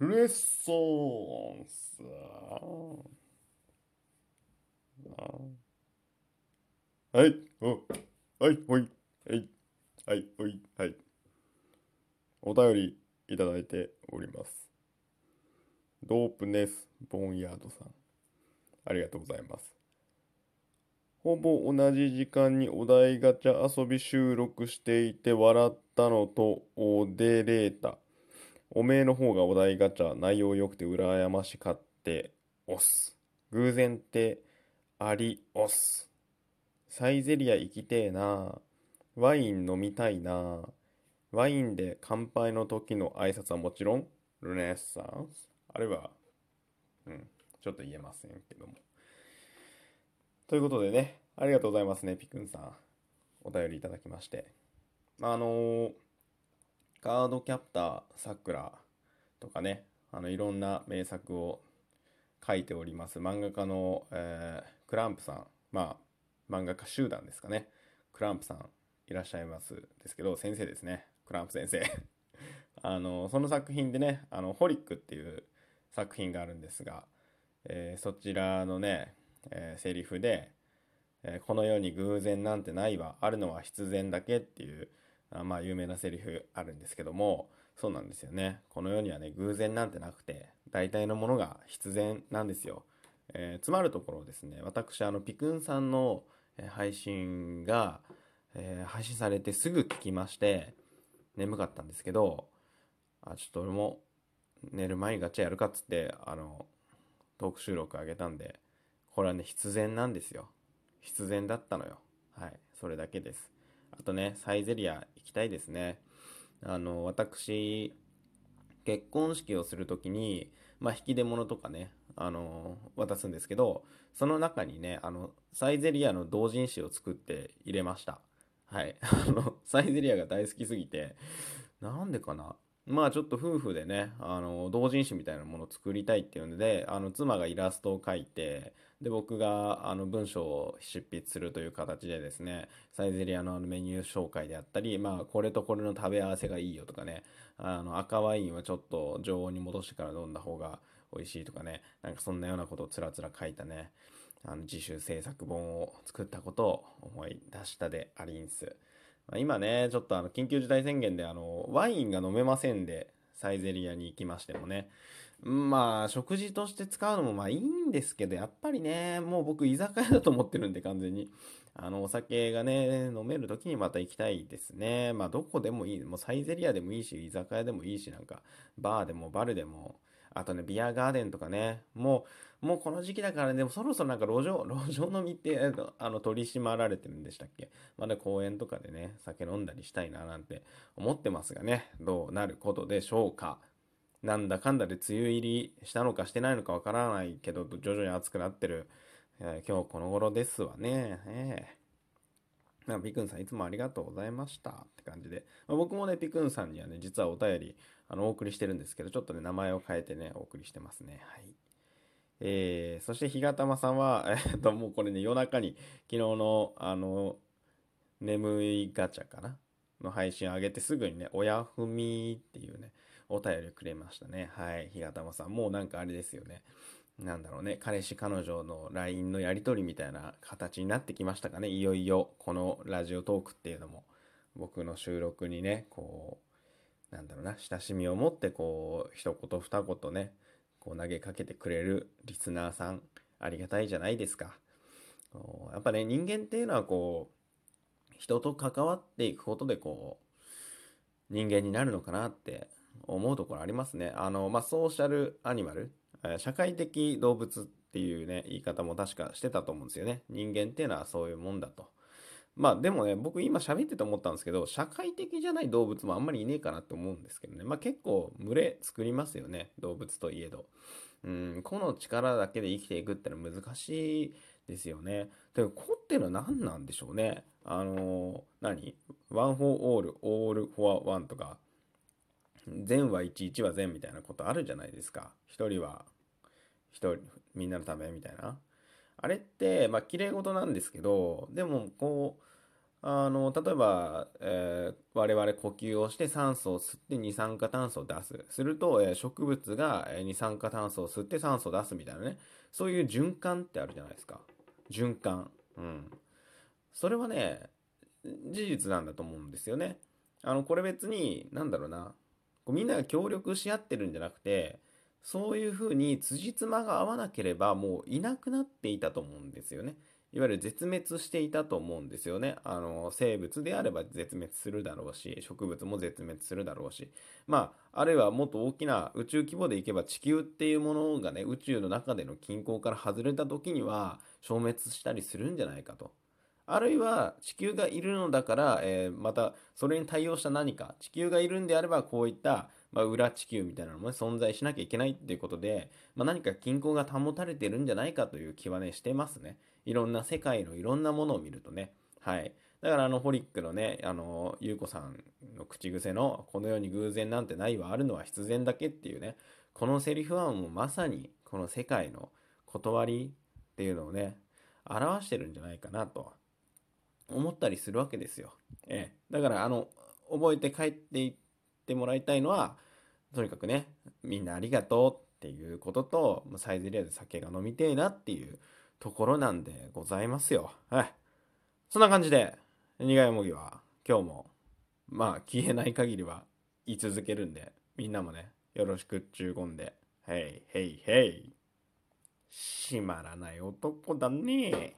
レッソンス。はい、お、はい、ほい、はい、はい、ほい、はい。お便りいただいております。ドープネス・ボンヤードさん。ありがとうございます。ほぼ同じ時間にお題ガチャ遊び収録していて笑ったのとおでれた。おめえの方がお題ガチャ内容良くて羨ましかっておす。偶然ってありおす。サイゼリア行きてえな。ワイン飲みたいな。ワインで乾杯の時の挨拶はもちろん、ルネッサンス。あれは、うん、ちょっと言えませんけども。ということでね、ありがとうございますね、ピクンさん。お便りいただきまして。あのー、カードキャプターさくらとかね、あの、いろんな名作を書いております漫画家の、えー、クランプさん。まあ、漫画家集団ですかね。クランプさんいらっしゃいますですけど、先生ですね。クランプ先生。あの、その作品でね、あの、ホリックっていう作品があるんですが、えー、そちらのね、えー、セリフで、えー、この世に偶然なんてないわ、あるのは必然だけっていう、まあ有名なセリフあるんですけども、そうなんですよね。この世にはね、偶然なんてなくて、大体のものが必然なんですよ。えー、つまるところですね、私、あの、ピクンさんの配信が、えー、配信されてすぐ聞きまして、眠かったんですけど、あ、ちょっと俺も寝る前にガチャやるかっつって、あの、トーク収録あげたんで、これはね、必然なんですよ。必然だったのよ。はい。それだけです。あとね、サイゼリア行きたいですね。あの、私、結婚式をする時に、まあ、引き出物とかね、あの、渡すんですけど、その中にね、あの、サイゼリアの同人誌を作って入れました。はい。あの、サイゼリアが大好きすぎて、なんでかな。まあちょっと夫婦でね、あの、同人誌みたいなものを作りたいっていうので、あの、妻がイラストを描いて、で、僕が、あの、文章を執筆するという形でですね、サイゼリアのあのメニュー紹介であったり、まあ、これとこれの食べ合わせがいいよとかね、あの、赤ワインはちょっと常温に戻してから飲んだ方が美味しいとかね、なんかそんなようなことをつらつら書いたね、あの、自主制作本を作ったことを思い出したでありんす。今ね、ちょっとあの、緊急事態宣言であの、ワインが飲めませんで、サイゼリアに行きましてもね。まあ、食事として使うのもまあいいんですけど、やっぱりね、もう僕居酒屋だと思ってるんで完全に。あの、お酒がね、飲める時にまた行きたいですね。まあ、どこでもいい。もうサイゼリアでもいいし、居酒屋でもいいし、なんか、バーでもバルでも、あとね、ビアガーデンとかね、もう、もうこの時期だからね、でもそろそろなんか路上、路上飲みって、あの、取り締まられてるんでしたっけ？まだ公園とかでね、酒飲んだりしたいななんて思ってますがね、どうなることでしょうか。なんだかんだで梅雨入りしたのかしてないのかわからないけど、徐々に暑くなってる、えー、今日この頃ですわね。えー、ピクンさんいつもありがとうございましたって感じで。ま、僕もね、ピクンさんにはね、実はお便り、あの、お送りしてるんですけど、ちょっとね、名前を変えてね、お送りしてますね。はい。えー、そして、ひがたまさんは、え、っと、もうこれね、夜中に、昨日の、あの、眠いガチャかなの配信を上げてすぐにね、おやふみっていうね、お便りくれましたね。はい。ひがたまさん。もうなんかあれですよね。なんだろうね。彼氏彼女の LINE のやり取りみたいな形になってきましたかね。いよいよ、このラジオトークっていうのも、僕の収録にね、こう、なんだろうな、親しみを持って、こう、一言二言ね、こう投げかけてくれるリスナーさん、ありがたいじゃないですか。やっぱね、人間っていうのはこう、人と関わっていくことでこう、人間になるのかなって思うところありますね。あの、まあ、ソーシャルアニマル、社会的動物っていうね、言い方も確かしてたと思うんですよね。人間っていうのはそういうもんだと。まあでもね、僕今喋ってて思ったんですけど、社会的じゃない動物もあんまりいねえかなって思うんですけどね。まあ結構群れ作りますよね、動物といえど。うん、個の力だけで生きていくってのは難しいですよね。で、個っていうのは何なんでしょうね。あの何 ?one for all, all for one とか、善は1、1は善みたいなことあるじゃないですか。一人は、一人、みんなのためみたいな。あれって、まあ、綺麗事なんですけど、でも、こう、あの、例えば、えー我々呼吸をして酸素を吸って二酸化炭素を出す。すると、えー植物が二酸化炭素を吸って酸素を出すみたいなね。そういう循環ってあるじゃないですか。循環。うん。それはね、事実なんだと思うんですよね。あの、これ別に、なんだろうな。こうみんなが協力し合ってるんじゃなくて、そういうふうに辻褄が合わなければもういなくなっていたと思うんですよね。いわゆる絶滅していたと思うんですよね。あの、生物であれば絶滅するだろうし、植物も絶滅するだろうし。まあ、あるいはもっと大きな宇宙規模でいけば地球っていうものがね、宇宙の中での均衡から外れた時には消滅したりするんじゃないかと。あるいは地球がいるのだから、えーまたそれに対応した何か、地球がいるんであればこういった、まあ、裏地球みたいなのもね、存在しなきゃいけないっていうことで、まあ、何か均衡が保たれてるんじゃないかという気はね、してますね。いろんな世界のいろんなものを見るとね。はい。だからあのホリックのね、あの、ゆうこさんの口癖の、この世に偶然なんてないはあるのは必然だけっていうね、このセリフはもうまさにこの世界の断りっていうのをね、表してるんじゃないかなと思ったりするわけですよ。ええ。だからあの、覚えて帰っていっててもらいたいのは、とにかくね、みんなありがとうっていうことと、まサイゼリヤで酒が飲みてえなっていうところなんでございますよ。はい。そんな感じで、苦いもぎは今日も、まあ消えない限りは言い続けるんで、みんなもね、よろしくっちゅうこんで、へいへいへい。閉まらない男だね。